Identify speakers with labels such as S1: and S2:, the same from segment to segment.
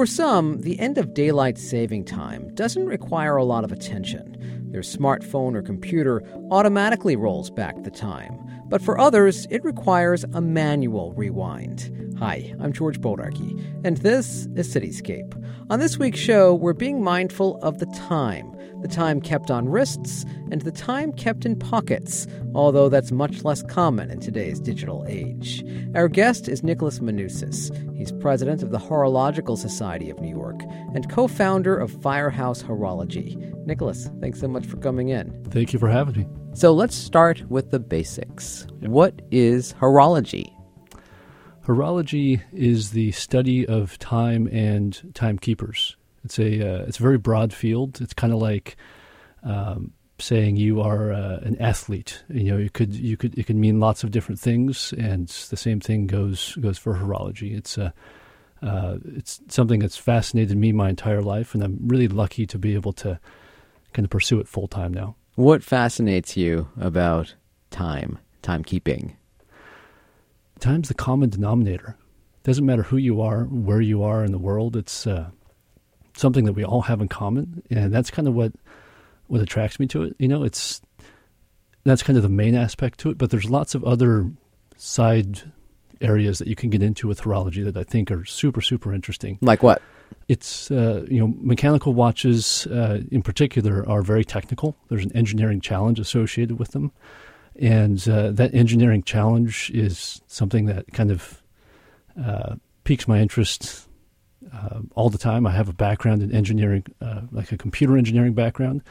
S1: For some, the end of daylight saving time doesn't require a lot of attention. Their smartphone or computer automatically rolls back the time. But for others, it requires a manual rewind. Hi, I'm George Bodarky, and this is Cityscape. On this week's show, we're being mindful of the time the time kept on wrists, and the time kept in pockets, although that's much less common in today's digital age. Our guest is Nicholas Manousos. He's president of the Horological Society of New York and co founder of Firehouse Horology. Nicholas, thanks so much for coming in.
S2: Thank you for having me.
S1: So let's start with the basics. What is horology?
S2: Horology is the study of time and timekeepers. It's a uh, it's a very broad field. It's kind of like um, saying you are uh, an athlete. You know, you could you could it could mean lots of different things, and the same thing goes goes for horology. It's a uh, uh, it's something that's fascinated me my entire life, and I'm really lucky to be able to kind of pursue it full time now.
S1: What fascinates you about time, timekeeping?
S2: Time's the common denominator. It doesn't matter who you are, where you are in the world. It's uh, something that we all have in common, and that's kind of what what attracts me to it. You know, it's that's kind of the main aspect to it, but there's lots of other side areas that you can get into with horology that I think are super super interesting.
S1: Like what?
S2: It's uh, you know mechanical watches uh, in particular are very technical. There's an engineering challenge associated with them, and uh, that engineering challenge is something that kind of uh, piques my interest uh, all the time. I have a background in engineering, uh, like a computer engineering background.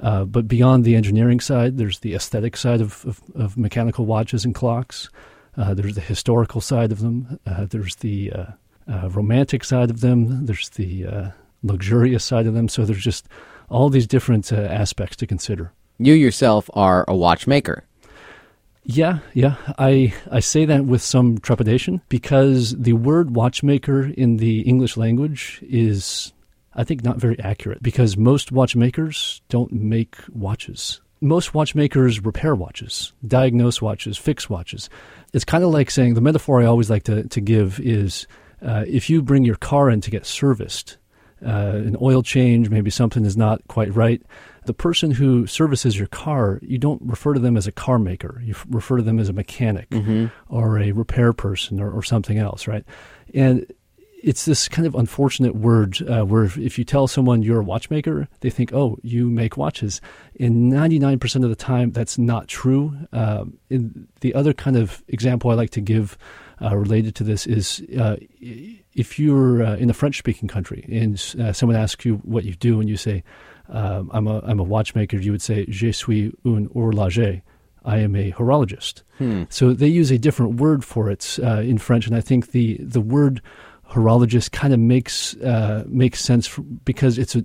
S2: Uh, but beyond the engineering side, there's the aesthetic side of, of, of mechanical watches and clocks. Uh, there's the historical side of them. There's the romantic side of them. There's the luxurious side of them. So there's just all these different aspects to consider.
S1: You yourself are a watchmaker.
S2: Yeah, yeah. I, I say that with some trepidation because the word watchmaker in the English language is, I think, not very accurate because most watchmakers don't make watches. Most watchmakers repair watches, diagnose watches, fix watches. It's kind of like saying the metaphor I always like to, to give is uh, if you bring your car in to get serviced, uh, an oil change, maybe something is not quite right the person who services your car, you don't refer to them as a car maker. You refer to them as a mechanic mm-hmm. or a repair person or, or, something else, right? And it's this kind of unfortunate word uh, where if, if, you tell someone you're a watchmaker, they think, oh, you make watches. And 99% of the time, that's not true. Uh, the other kind of example I like to give uh, related to this is uh, if you're uh, in a French speaking country and uh, someone asks you what you do and you say, um, I'm a I'm a watchmaker. You would say je suis un horloger. I am a horologist. Hmm. So they use a different word for it uh, in French, and I think the the word horologist kind of makes uh, makes sense for, because it's a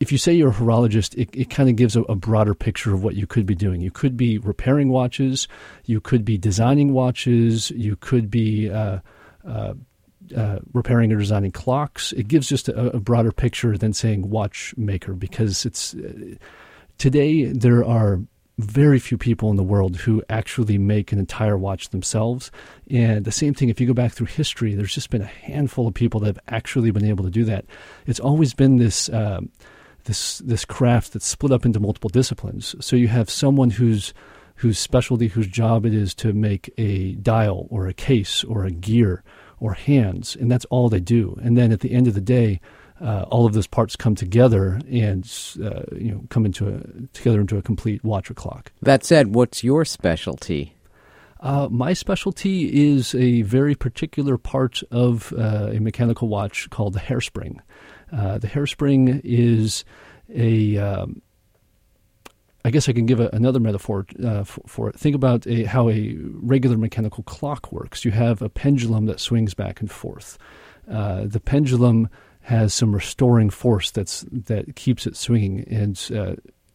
S2: if you say you're a horologist, it, it kind of gives a, a, broader picture of what you could be doing. You could be repairing watches, you could be designing watches, you could be uh, uh, uh, repairing or designing clocks. It gives just a, a, broader picture than saying watchmaker because it's uh, today there are very few people in the world who actually make an entire watch themselves. And the same thing, if you go back through history, there's just been a handful of people that have actually been able to do that. It's always been this. Uh, this this craft that's split up into multiple disciplines. So you have someone whose whose specialty, whose job it is to make a dial or a case or a gear or hands, and that's all they do. And then at the end of the day, uh, all of those parts come together and uh, you know come into a, together into a complete watch or clock.
S1: That said, what's your specialty?
S2: Uh, my specialty is a very particular part of uh, a mechanical watch called the hairspring. Uh, the hairspring is a um, I guess I can give a, another metaphor uh, for, for, it. Think about a, how a regular mechanical clock works. You have a pendulum that swings back and forth. Uh, the pendulum has some restoring force that's that keeps it swinging. And uh,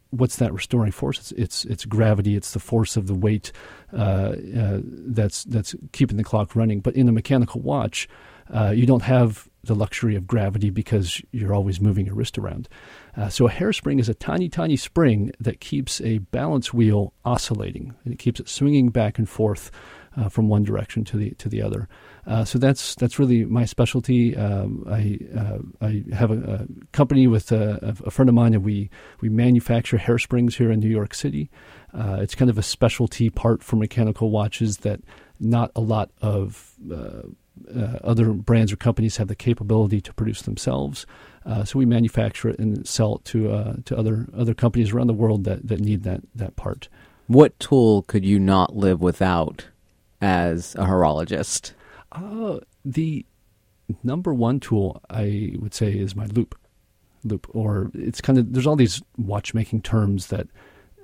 S2: what's that restoring force? It's, it's, it's gravity. It's the force of the weight uh, uh, that's that's keeping the clock running. But in a mechanical watch, uh, you don't have the luxury of gravity because you're always moving your wrist around. Uh, so a hairspring is a tiny, tiny spring that keeps a balance wheel oscillating. And it keeps it swinging back and forth uh, from one direction to the to the other. Uh, so that's that's really my specialty. Um, I uh, I have a, a company with a, a, friend of mine, and we we manufacture hairsprings here in New York City. Uh, it's kind of a specialty part for mechanical watches that not a lot of uh, other brands or companies have the capability to produce themselves. Uh, so we manufacture it and sell it to uh, to other other companies around the world that, that need that that part.
S1: What tool could you not live without as a horologist?
S2: Uh, the number one tool I would say is my loop, Loupe, or it's kind of there's all these watchmaking terms that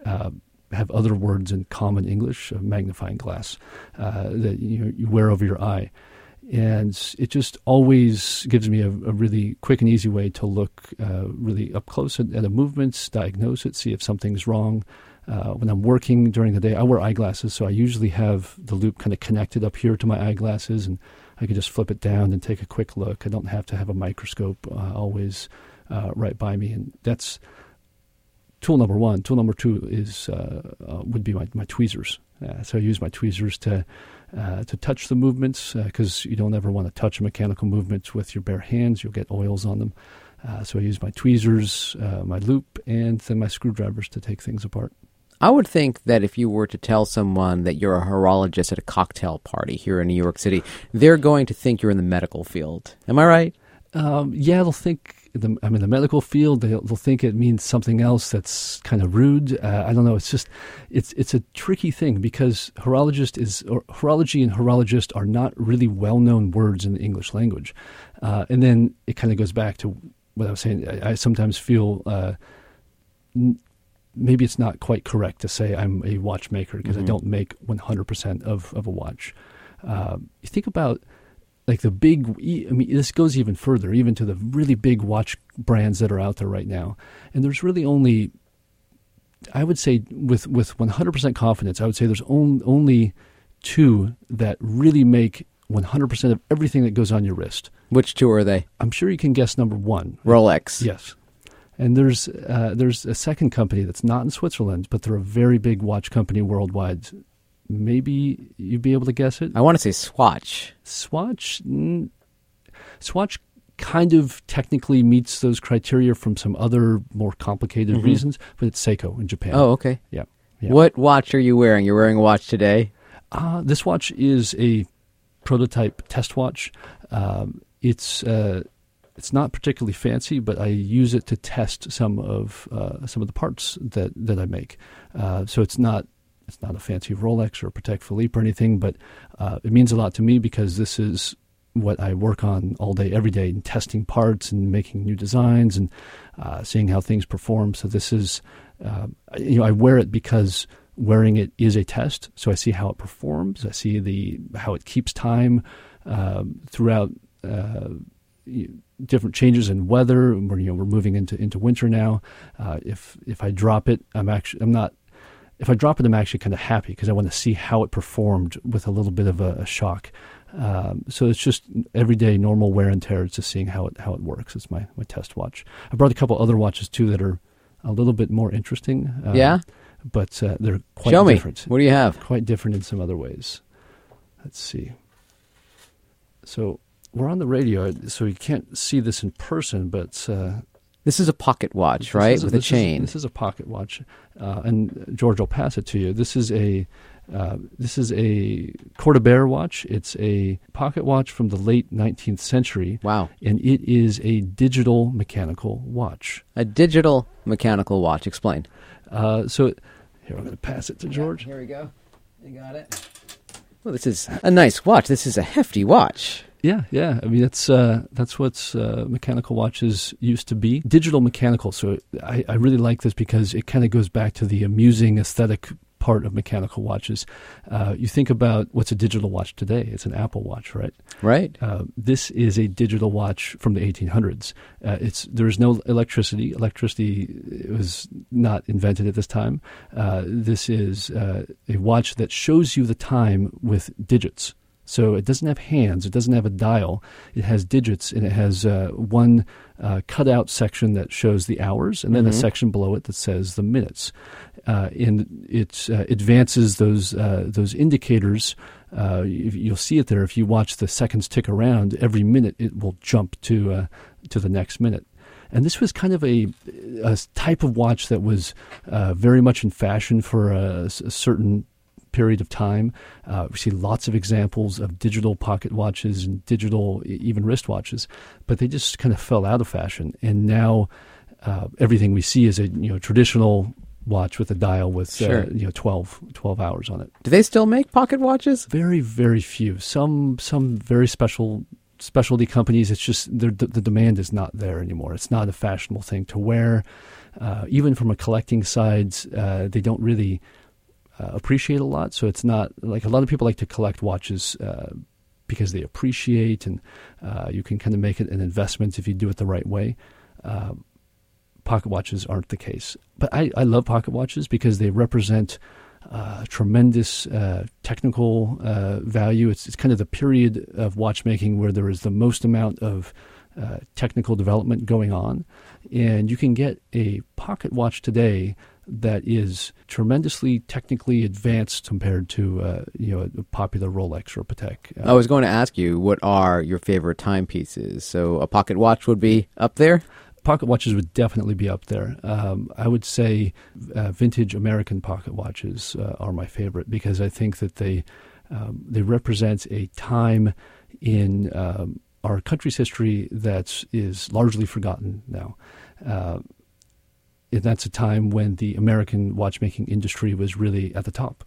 S2: uh, have other words in common English, a magnifying glass uh, that you, you wear over your eye and it just always gives me a, a, really quick and easy way to look uh, really up close at, at a movement, diagnose it, see if something's wrong. Uh, when I'm working during the day, I wear eyeglasses, so I usually have the loupe kind of connected up here to my eyeglasses, and I can just flip it down and take a quick look. I don't have to have a microscope uh, always uh, right by me, and that's tool number one. Tool number two is uh, uh, would be my, my tweezers. so I use my tweezers to uh, to touch the movements because uh, you don't ever want to touch mechanical movements with your bare hands. You'll get oils on them. Uh, so I use my tweezers, uh, my loupe, and then my screwdrivers to take things apart.
S1: I would think that if you were to tell someone that you're a horologist at a cocktail party here in New York City, they're going to think you're in the medical field. Am I right?
S2: Um, yeah, they'll think the, I'm in the medical field. They'll, they'll, think it means something else that's kind of rude. Uh, I don't know. It's just it's it's a tricky thing because horologist is or horology and horologist are not really well known words in the English language, uh, and then it kind of goes back to what I was saying. I, I sometimes feel. Uh, n- maybe it's not quite correct to say I'm a watchmaker because mm-hmm. I don't make 100% of, of a watch. Uh, you think about like the big i mean this goes even further even to the really big watch brands that are out there right now. And there's really only i would say with with 100% confidence i would say there's on, only two that really make 100% of everything that goes on your wrist.
S1: Which two are they?
S2: I'm sure you can guess number one.
S1: Rolex.
S2: Yes. And there's uh, there's a second company that's not in Switzerland, but they're a very big watch company worldwide maybe you'd be able to guess it.
S1: I want to say Swatch.
S2: Swatch. Swatch kind of technically meets those criteria from some other more complicated mm-hmm. reasons, but it's Seiko in Japan.
S1: Oh, okay.
S2: Yeah. yeah.
S1: What watch are you wearing? You're wearing a watch today?
S2: Uh, this watch is a prototype test watch. Um, it's uh, it's not particularly fancy, but I use it to test some of uh, some of the parts that that I make. Uh, so it's not it's not a fancy Rolex or Patek Philippe or anything, but uh, it means a lot to me because this is what I work on all day, every day, in testing parts and making new designs and uh, seeing how things perform. So this is, uh, you know, I wear it because wearing it is a test. So I see how it performs. I see the how it keeps time um, throughout uh, different changes in weather. We're, you know, we're moving into into winter now. Uh, if if I drop it, I'm actually I'm not if I drop it, I'm actually kind of happy because I want to see how it performed with a little bit of a, a shock. Um, so it's just everyday normal wear and tear. It's just seeing how it how it works. It's my my test watch. I brought a couple other watches too that are a little bit more interesting.
S1: Um, yeah,
S2: but uh, they're quite
S1: Show
S2: different.
S1: me. What do you have?
S2: Quite different in some other ways. Let's see. So we're on the radio, so you can't see this in person, but uh,
S1: this is a pocket watch, right,
S2: a,
S1: with a chain.
S2: Is, this is a pocket watch, uh, and George will pass it to you. This is a uh, this is a Cordaber watch. It's a pocket watch from the late 19th century.
S1: Wow!
S2: And it is a digital mechanical watch.
S1: A digital mechanical watch. Explain.
S2: Uh, so here I'm going to pass it to George.
S1: Yeah, here we go. You got it. Well, this is a nice watch. This is a hefty watch.
S2: Yeah, yeah. I mean, that's uh, that's what uh, mechanical watches used to be. Digital mechanical. So I, I really like this because it kind of goes back to the amusing aesthetic part of mechanical watches. Uh, you think about what's a digital watch today? It's an Apple Watch, right?
S1: Right.
S2: Uh, this is a digital watch from the 1800s. Uh, it's there's no electricity. Electricity was not invented at this time. Uh, this is uh, a watch that shows you the time with digits. So it doesn't have hands, it doesn't have a dial. It has digits, and it has uh, one uh, cutout section that shows the hours, and then mm-hmm. a section below it that says the minutes. Uh, and it uh, advances those uh, those indicators uh, you'll see it there. If you watch the seconds tick around, every minute it will jump to uh, to the next minute. And this was kind of a, a type of watch that was uh, very much in fashion for a, a certain period of time. Uh, we see lots of examples of digital pocket watches and digital, even wristwatches, but they just kind of fell out of fashion. And now uh, everything we see is a you know traditional watch with a dial with uh, sure. uh, you know 12, 12 hours on it.
S1: Do they still make pocket watches?
S2: Very, very few. Some some very special specialty companies. It's just the, the demand is not there anymore. It's not a fashionable thing to wear. Uh, even from a collecting side, uh, they don't really uh, appreciate a lot. So it's not like a lot of people like to collect watches uh, because they appreciate, and you can kind of make it an investment if you do it the right way pocket watches aren't the case. But I, I love pocket watches because they represent uh, tremendous uh, technical uh, value. It's, it's kind of the period of watchmaking where there is the most amount of uh, technical development going on. And you can get a pocket watch today that is tremendously technically advanced compared to uh, you know a popular Rolex or Patek.
S1: Uh, I was going to ask you what are your favorite timepieces. So a pocket watch would be up there
S2: pocket watches would definitely be up there. Um, I would say uh, vintage American pocket watches uh, are my favorite because I think that they um, they represent a time in um, our country's history that is largely forgotten now. Uh, that's a time when the American watchmaking industry was really at the top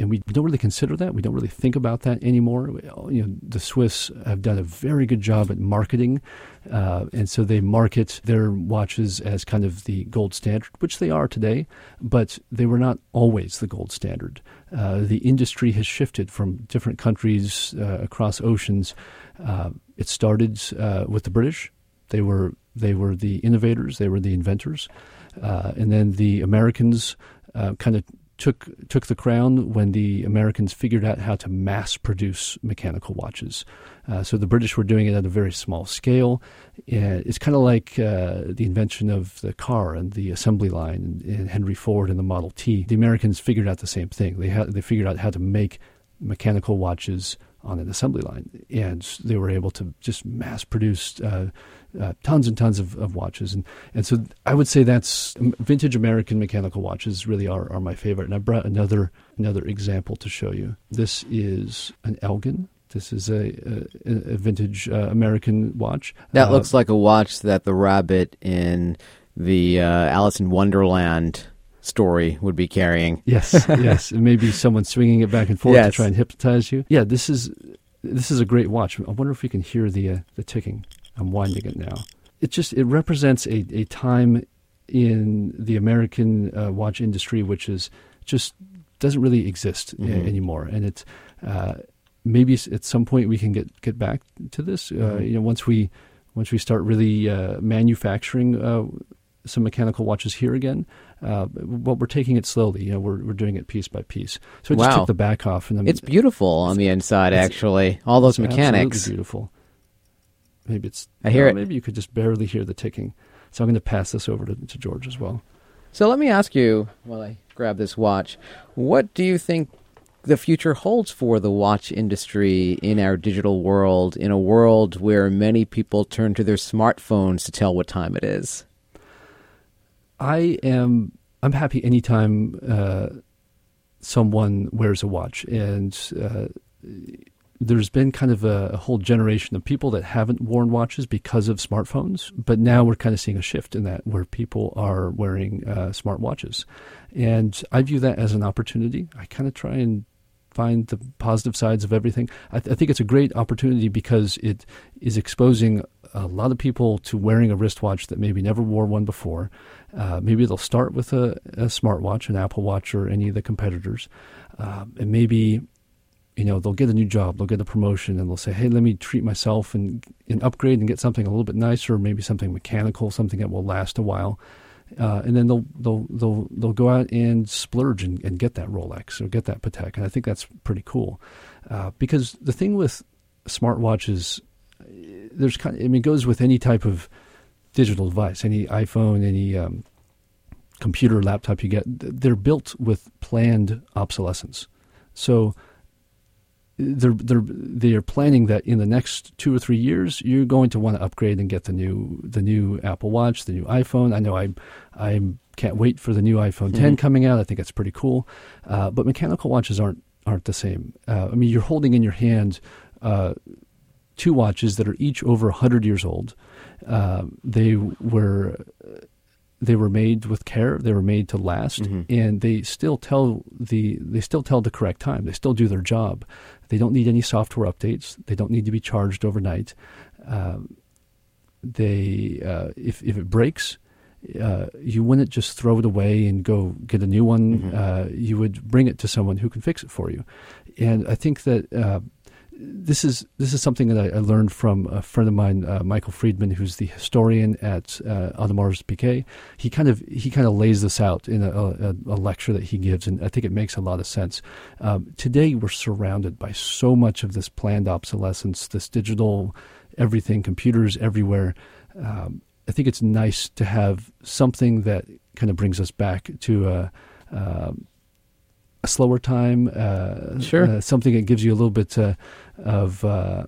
S2: and we don't really consider that. We don't really think about that anymore. You know, the Swiss have done a very good job at marketing, uh, and so they market their watches as kind of the gold standard, which they are today. But they were not always the gold standard. Uh, the industry has shifted from different countries uh, across oceans. Uh, it started uh, with the British. They were they were the innovators. They were the inventors, uh, and then the Americans kind of took took the crown when the Americans figured out how to mass produce mechanical watches. Uh, so the British were doing it at a very small scale. Uh, it's kind of like uh, the invention of the car and the assembly line and, Henry Ford and the Model T. The Americans figured out the same thing. They they figured out how to make mechanical watches on an assembly line, and they were able to just mass produce uh, uh, tons and tons of, of, watches, and and so I would say that's vintage American mechanical watches really are, are my favorite. And I brought another another example to show you. This is an Elgin. This is a, a, a vintage uh, American watch.
S1: That uh, looks like a watch that the rabbit in the uh, Alice in Wonderland story would be carrying.
S2: Yes, yes. and Maybe someone swinging it back and forth yes. to try and hypnotize you. Yeah, this is this is a great watch. I wonder if we can hear the uh, the ticking. I'm winding it now. It just it represents a, a time in the American uh, watch industry which is just doesn't really exist mm-hmm. a- anymore, and it's uh, maybe at some point we can get get back to this. Uh, mm-hmm. you know, once we once we start really uh, manufacturing uh, some mechanical watches here again. Uh, but we're taking it slowly. You know, we're we're doing it piece by piece. So I just wow. took the back off, and then
S1: it's beautiful on the inside. Actually, all those mechanics, It's
S2: beautiful. Maybe it's.
S1: I hear it.
S2: Maybe you could just barely hear the ticking. So I'm going to pass this over to, to George as well.
S1: So let me ask you, while I grab this watch, what do you think the future holds for the watch industry in our digital world, in a world where many people turn to their smartphones to tell what time it is?
S2: I am. I'm happy anytime uh, someone wears a watch, and uh, there's been kind of a, a, whole generation of people that haven't worn watches because of smartphones, but now we're kind of seeing a shift in that where people are wearing uh, smart watches. And I view that as an opportunity. I kind of try and find the positive sides of everything. I, th- I, think it's a great opportunity because it is exposing a lot of people to wearing a wristwatch that maybe never wore one before. Uh, maybe they'll start with a, a smartwatch, an Apple Watch, or any of the competitors, uh, and maybe you know they'll get a new job they'll get a promotion and they'll say hey let me treat myself and, and upgrade and get something a little bit nicer maybe something mechanical something that will last a while. Uh, and then they'll they'll they'll they'll go out and splurge and, and get that Rolex or get that Patek and I think that's pretty cool. Uh, because the thing with smartwatches there's kind of, I mean it goes with any type of digital device any iPhone any um, computer laptop you get they're built with planned obsolescence. So they're they're they are planning that in the next two or three years you're going to want to upgrade and get the new the new Apple Watch, the new iPhone. I know I I can't wait for the new iPhone 10 mm-hmm. coming out. I think it's pretty cool. Uh, but mechanical watches aren't aren't the same. Uh, I mean, you're holding in your hand uh, two watches that are each over hundred years old. Uh, they were they were made with care. They were made to last, mm-hmm. and they still tell the they still tell the correct time. They still do their job. They don't need any software updates. They don't need to be charged overnight. Um, they uh, if if it breaks, uh, you wouldn't just throw it away and go get a new one. Mm-hmm. Uh, you would bring it to someone who can fix it for you. And I think that uh, this is this is something that I, I, learned from a friend of mine, uh, Michael Friedman, who's the historian at uh, Audemars Piguet. He kind of he kind of lays this out in a, a, a, lecture that he gives, and I think it makes a lot of sense. Um, today, we're surrounded by so much of this planned obsolescence, this digital everything, computers everywhere. Um, I think it's nice to have something that kind of brings us back to a. Uh, a slower time, uh,
S1: sure.
S2: Uh, something that gives you a little bit uh, of uh,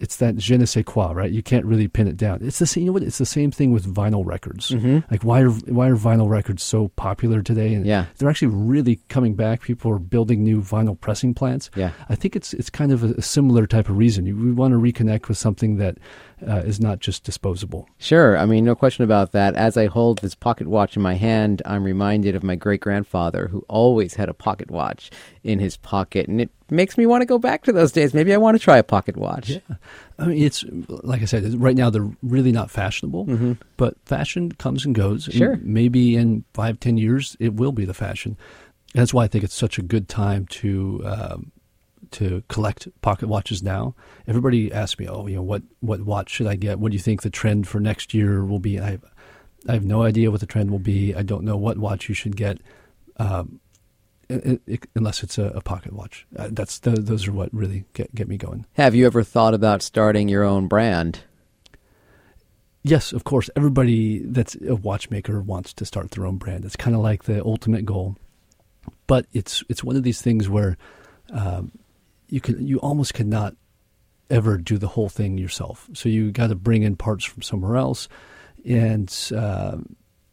S2: it's that je ne sais quoi, right? You can't really pin it down. It's the same. You know what? It's the same thing with vinyl records. Mm-hmm. Like why are why are vinyl records so popular today? And
S1: yeah.
S2: they're actually really coming back. People are building new vinyl pressing plants.
S1: Yeah,
S2: I think it's it's kind of a, a similar type of reason. We want to reconnect with something that uh, is not just disposable.
S1: Sure. I mean, no question about that. As I hold this pocket watch in my hand, I'm reminded of my great grandfather who always had a pocket watch in his pocket. And it makes me want to go back to those days. Maybe I want to try a pocket watch.
S2: Yeah. I mean, it's like I said, right now they're really not fashionable, mm-hmm. but fashion comes and goes.
S1: Sure.
S2: And maybe in five, ten years, it will be the fashion. That's why I think it's such a good time to um, to collect pocket watches now. Everybody asks me, "Oh, you know, what what watch should I get? What do you think the trend for next year will be?" I have, I have no idea what the trend will be. I don't know what watch you should get, um, it, it, unless it's a, a pocket watch. Uh, that's the, those are what really get get me going.
S1: Have you ever thought about starting your own brand?
S2: Yes, of course. Everybody that's a watchmaker wants to start their own brand. It's kind of like the ultimate goal, but it's it's one of these things where um, you can you almost cannot ever do the whole thing yourself. So you got to bring in parts from somewhere else, and uh,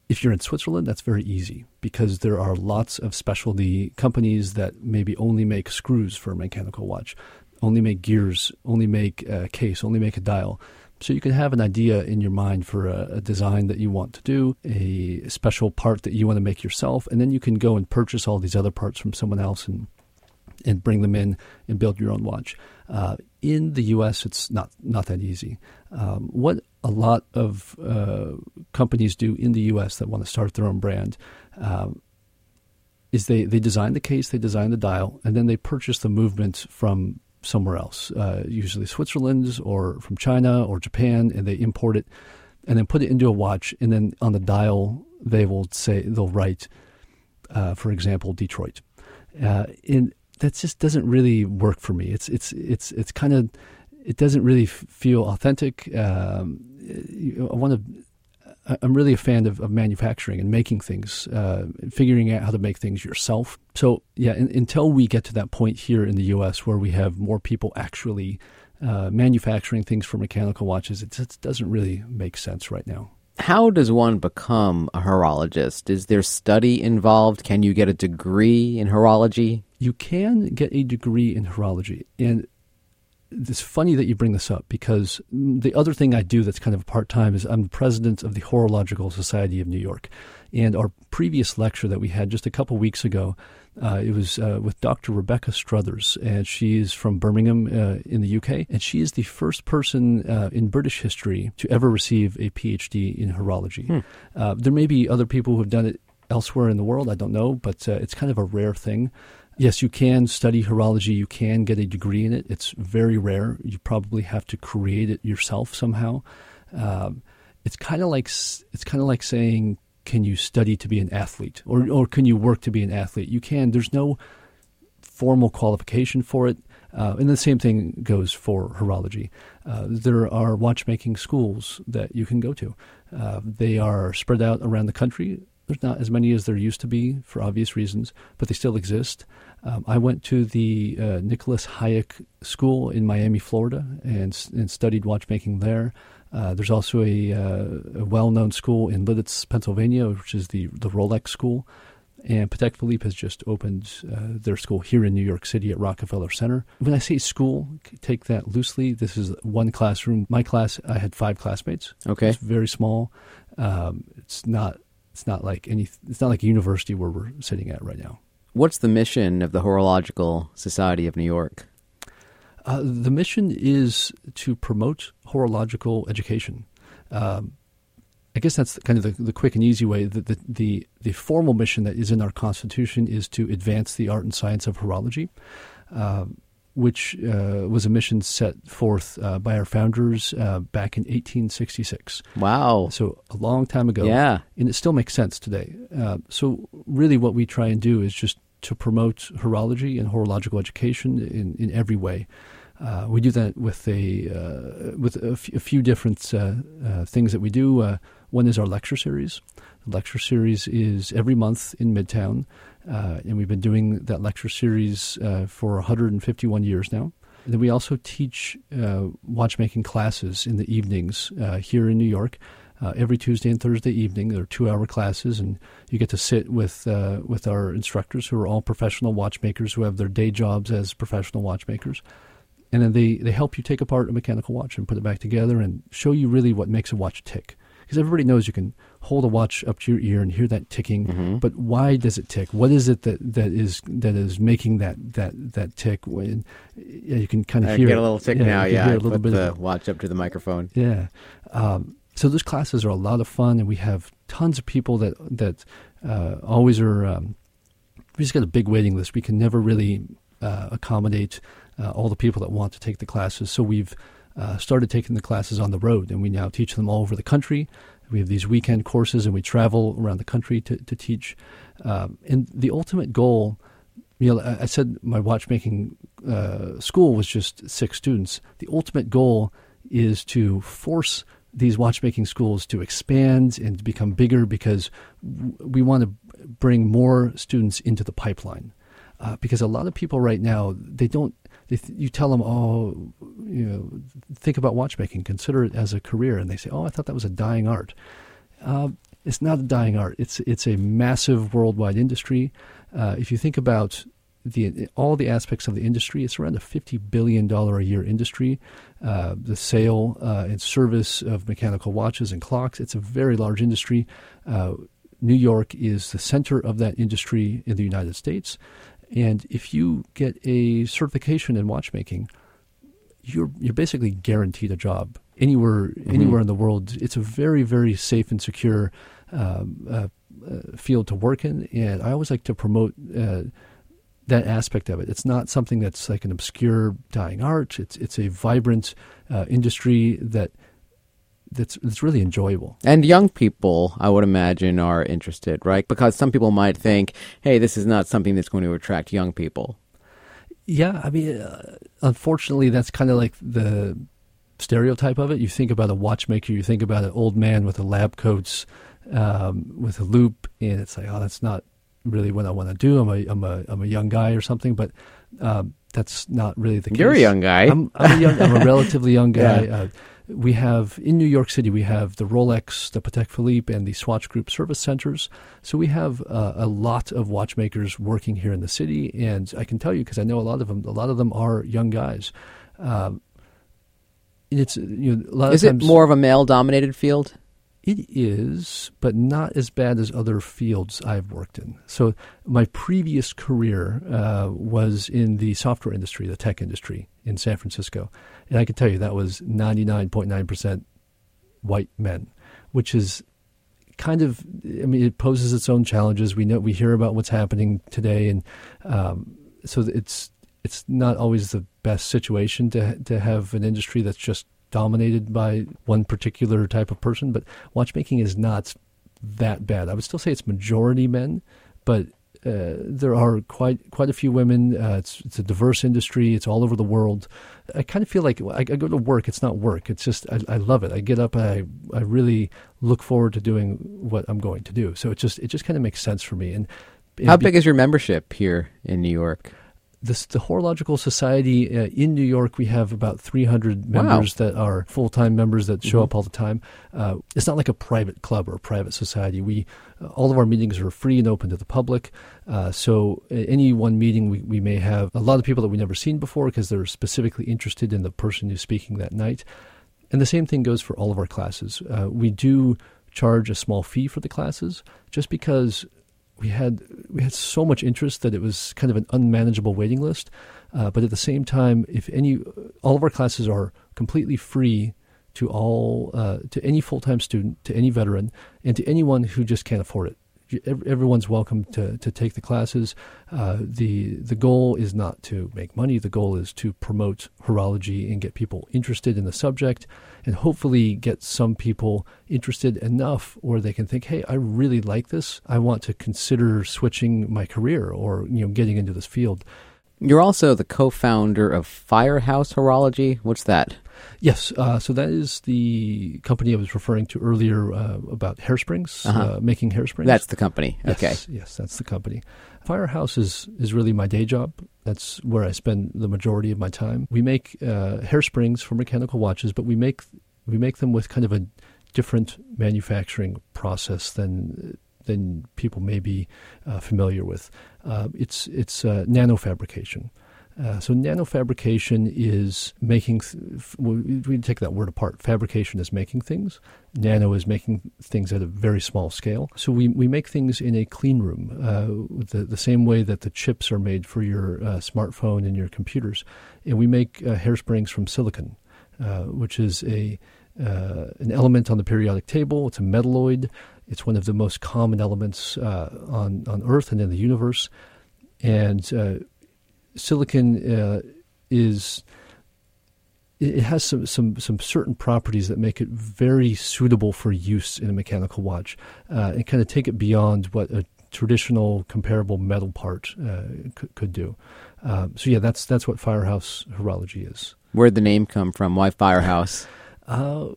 S2: if you're in Switzerland, that's very easy because there are lots of specialty companies that maybe only make screws for a mechanical watch, only make gears, only make a case, only make a dial. So you can have an idea in your mind for a, a, design that you want to do, a special part that you want to make yourself, and then you can go and purchase all these other parts from someone else and and bring them in and build your own watch. Uh, in the U.S., it's not not that easy. Um, what a lot of uh, companies do in the U.S. that want to start their own brand um, is they they design the case, they design the dial, and then they purchase the movement from somewhere else, uh, usually Switzerland or from China or Japan, and they import it and then put it into a watch, and then on the dial they will say they'll write, uh, for example, Detroit. Uh, in that just doesn't really work for me. It's it's it's it's kind of it doesn't really f- feel authentic. Um, I want to. I'm really a fan of, of manufacturing and making things, uh, figuring out how to make things yourself. So yeah, in, until we get to that point here in the U.S. where we have more people actually uh, manufacturing things for mechanical watches, it just doesn't really make sense right now.
S1: How does one become a horologist? Is there study involved? Can you get a degree in horology?
S2: You can get a degree in horology. And it's funny that you bring this up because the other thing I do that's kind of part time is I'm the president of the Horological Society of New York. And our previous lecture that we had just a couple weeks ago, uh, it was uh, with Dr. Rebecca Struthers, and she is from Birmingham uh, in the UK, and she is the first person uh, in British history to ever receive a PhD in horology. Hmm. Uh, there may be other people who have done it elsewhere in the world, I don't know, but uh, it's kind of a rare thing. Yes, you can study horology. You can get a degree in it. It's very rare. You probably have to create it yourself somehow. Um, it's kind of like it's kind of like saying, "Can you study to be an athlete, or or can you work to be an athlete?" You can. There's no formal qualification for it. Uh, and the same thing goes for horology. Uh, there are watchmaking schools that you can go to. Uh, they are spread out around the country there's not as many as there used to be for obvious reasons, but they still exist. Um, I went to the uh, Nicolas Hayek School in Miami, Florida, and, and studied watchmaking there. Uh, there's also a, uh, a, well-known school in Lititz, Pennsylvania, which is the the Rolex School, and Patek Philippe has just opened uh, their school here in New York City at Rockefeller Center. When I say school, take that loosely. This is one classroom. My class, I had five classmates.
S1: Okay,
S2: it's very small. Um, it's not. It's not like any. It's not like a university where we're sitting at right now.
S1: What's the mission of the Horological Society of New York?
S2: Uh, the mission is to promote horological education. Um, I guess that's kind of the, the quick and easy way. The, the, the, the, formal mission that is in our Constitution is to advance the art and science of horology, uh, which uh, was a mission set forth uh, by our founders uh, back in 1866.
S1: Wow.
S2: So a long time ago.
S1: Yeah.
S2: And it still makes sense today. Uh, so, really, what we try and do is just to promote horology and horological education in, in every way. Uh, we do that with a uh, with a, f- a few different uh, uh things that we do. Uh, one is our lecture series. The lecture series is every month in Midtown, uh, and we've been doing that lecture series for 151 years now. And then we also teach watchmaking classes in the evenings here in New York. Uh, every Tuesday and Thursday evening. There are two-hour classes, and you get to sit with uh, with our instructors, who are all professional watchmakers who have their day jobs as professional watchmakers and then they, they help you take apart a mechanical watch and put it back together and show you really what makes a watch tick. Because everybody knows you can hold a watch up to your ear and hear that ticking,
S1: mm-hmm.
S2: but why does it tick? What is it that, that is that is making that that that tick? When yeah, you can kind of
S1: I
S2: hear
S1: get a little tick
S2: yeah,
S1: now. Yeah,
S2: a little
S1: put the watch up to the microphone.
S2: Yeah. Um, so those classes are a lot of fun, and we have tons of people that that uh, always are. Um, we just got a big waiting list. We can never really uh, accommodate uh, all the people that want to take the classes. So we've uh, started taking the classes on the road, and we now teach them all over the country. We have these weekend courses, and we travel around the country to, to teach. Um, and the ultimate goal, you know, I said my watchmaking uh, school was just six students. The ultimate goal is to force these watchmaking schools to expand and to become bigger because we want to bring more students into the pipeline. Uh, because a lot of people right now they don't th- you tell them, oh, you know, think about watchmaking, consider it as a career, and they say, oh, I thought that was a dying art. Uh, it's not a dying art. It's it's a massive worldwide industry. Uh, if you think about the all the aspects of the industry, it's around a fifty billion dollar a year industry. Uh, the sale uh, and service of mechanical watches and clocks, it's a very large industry. Uh, New York is the center of that industry in the United States. And if you get a certification in watchmaking, you're you're basically guaranteed a job anywhere mm-hmm. anywhere in the world. It's a very very safe and secure um, uh, uh, field to work in, and I always like to promote. Uh, that aspect of it. It's not something that's like an obscure dying art. It's it's a vibrant uh, industry that that's that's really enjoyable.
S1: And young people, I would imagine, are interested, right? Because some people might think, "Hey, this is not something that's going to attract young people."
S2: Yeah, I mean, uh, unfortunately, that's kind of like the stereotype of it. You think about a watchmaker, you think about an old man with a lab coats, um, with a loupe, and it's like, oh, that's not really what I want to do. I'm a I'm a I'm a young guy or something, but um, that's not really the case.
S1: You're a young guy.
S2: I'm, I'm a young. I'm a relatively young guy. Yeah. Uh, we have in New York City, we have the Rolex, the Patek Philippe, and the Swatch Group service centers. So we have uh, a lot of watchmakers working here in the city, and I can tell you because I know a lot of them. A lot of them are young guys. Um, it's you know, a lot
S1: is
S2: of times,
S1: it more of a male-dominated field?
S2: It is, but not as bad as other fields I've worked in. So my previous career uh, was in the software industry, the tech industry in San Francisco, and I can tell you that was ninety nine point nine percent white men, which is kind of I mean it poses its own challenges. We know we hear about what's happening today, and um, so it's it's not always the best situation to to have an industry that's just dominated by one particular type of person, but watchmaking is not that bad. I would still say it's majority men, but there are quite quite a few women. Uh, it's it's a diverse industry. It's all over the world. I kind of feel like I, I go to work. It's not work. It's just I, I love it. I get up. I I really look forward to doing what I'm going to do. So it just it just kind of makes sense for me. And
S1: how big is your membership here in New York?
S2: This, the Horological Society uh, in New York, we have about 300 members wow. that are full time members that show mm-hmm. up all the time. Uh, it's not like a private club or a private society. We uh, all of our meetings are free and open to the public. Uh, so any one meeting, we, we may have a lot of people that we've never seen before because they're specifically interested in the person who's speaking that night. And the same thing goes for all of our classes. Uh, we do charge a small fee for the classes just because we had we had so much interest that it was kind of an unmanageable waiting list. Uh, but at the same time, if any, all of our classes are completely free to all uh, to any full time student, to any veteran, and to anyone who just can't afford it everyone's welcome to, to take the classes. Uh, the the goal is not to make money. The goal is to promote horology and get people interested in the subject, and hopefully get some people interested enough where they can think, "Hey, I really like this. I want to consider switching my career or you know getting into this field."
S1: You're also the co-founder of Firehouse Horology. What's that?
S2: Yes, uh, so that is the company I was referring to earlier uh, about hairsprings, uh-huh. uh, making hairsprings.
S1: That's the company.
S2: Yes,
S1: okay.
S2: Yes, that's the company. Firehouse is, is really my day job. That's where I spend the majority of my time. We make uh, hairsprings for mechanical watches, but we make we make them with kind of a different manufacturing process than than people may be uh, familiar with. Uh, it's it's nanofabrication. Uh, so nanofabrication is making. Th- we take that word apart. Fabrication is making things. Nano is making things at a very small scale. So we, we make things in a clean room, uh, the the same way that the chips are made for your uh, smartphone and your computers, and we make uh, hairsprings from silicon, uh, which is a an element on the periodic table. It's a metalloid. It's one of the most common elements on on Earth and in the universe, and silicon uh, is it has some, some, some certain properties that make it very suitable for use in a mechanical watch uh, and kind of take it beyond what a traditional comparable metal part uh, could, could, do. Um, so yeah, that's that's what Firehouse Horology is.
S1: Where'd the name come from? Why Firehouse?
S2: Uh,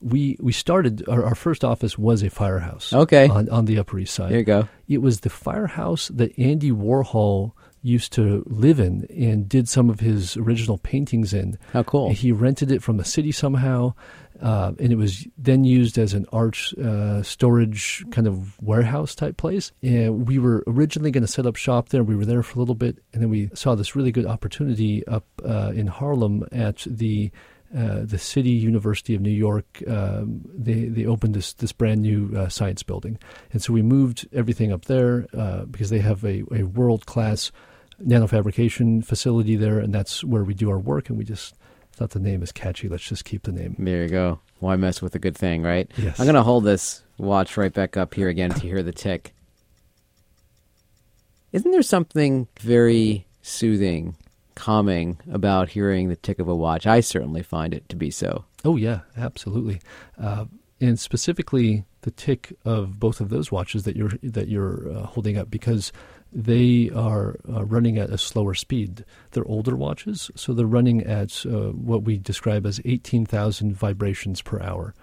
S2: we we started our, our, first office was a firehouse.
S1: Okay,
S2: on, on the Upper East Side.
S1: There you go.
S2: It was the firehouse that Andy Warhol used to live in and did some of his original paintings in.
S1: How cool!
S2: He rented it from the city somehow, uh, and it was then used as an art uh, storage kind of warehouse type place. And we were originally going to set up shop there. We were there for a little bit, and then we saw this really good opportunity up uh, in Harlem at the. Uh, the City University of New York, um, they they opened this this brand new uh, science building, and so we moved everything up there uh, because they have a, a world class nanofabrication facility there, and that's where we do our work. And we just thought the name is catchy. Let's just keep the name.
S1: There you go. Why mess with a good thing, right?
S2: Yes.
S1: I'm going to hold this watch right back up here again to hear the tick. Isn't there something very soothing, calming about hearing the tick of a watch? I certainly find it to be so.
S2: Oh, yeah, absolutely. Uh, and specifically the tick of both of those watches that you're that you're uh, holding up because they are uh, running at a slower speed. They're older watches, so they're running at uh, what we describe as 18,000 vibrations per hour.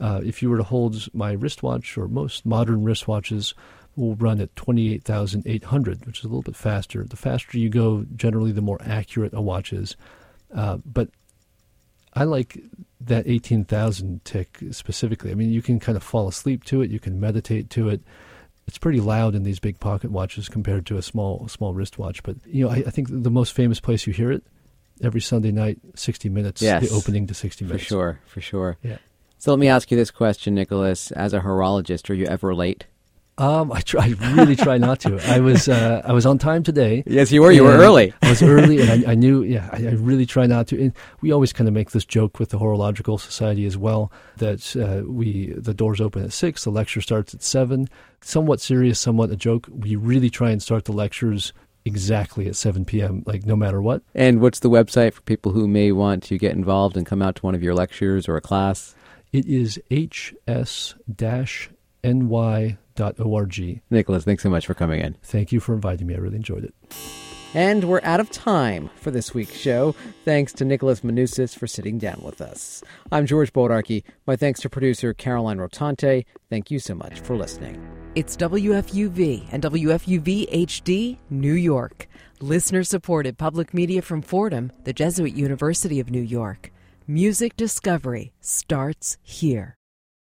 S2: Uh, if you were to hold my wristwatch, or most modern wristwatches, will run at 28,800, which is a little bit faster. The faster you go, generally, the more accurate a watch is. Uh, but I like that 18,000 tick specifically. I mean, you can kind of fall asleep to it, you can meditate to it it's pretty loud in these big pocket watches compared to a small small wristwatch. But you know, I, I think the most famous place you hear it every Sunday night, sixty minutes.
S1: Yes,
S2: the opening to sixty minutes.
S1: For sure, for sure.
S2: Yeah.
S1: So let me ask you this question, Nicholas. As a horologist, are you ever late?
S2: Um, I try. I really try not to. I was uh, I was on time today.
S1: Yes, you were. You were early.
S2: I was early, and I, I knew. Yeah, I, I, really try not to. And we always kind of make this joke with the Horological Society as well that uh, we the doors open at six, the lecture starts at seven. Somewhat serious, somewhat a joke. We really try and start the lectures exactly at 7 p.m., like no matter what.
S1: And what's the website for people who may want to get involved and come out to one of your lectures or a class?
S2: It is hs-ny
S1: Nicholas, thanks so much for coming in.
S2: Thank you for inviting me. I really enjoyed it.
S1: And we're out of time for this week's show. Thanks to Nicholas Manousos for sitting down with us. I'm George Bodarky. My thanks to producer Caroline Rotante. Thank you so much for listening.
S3: It's WFUV and WFUV HD, New York. Listener supported public media from Fordham, the Jesuit University of New York. Music discovery starts here.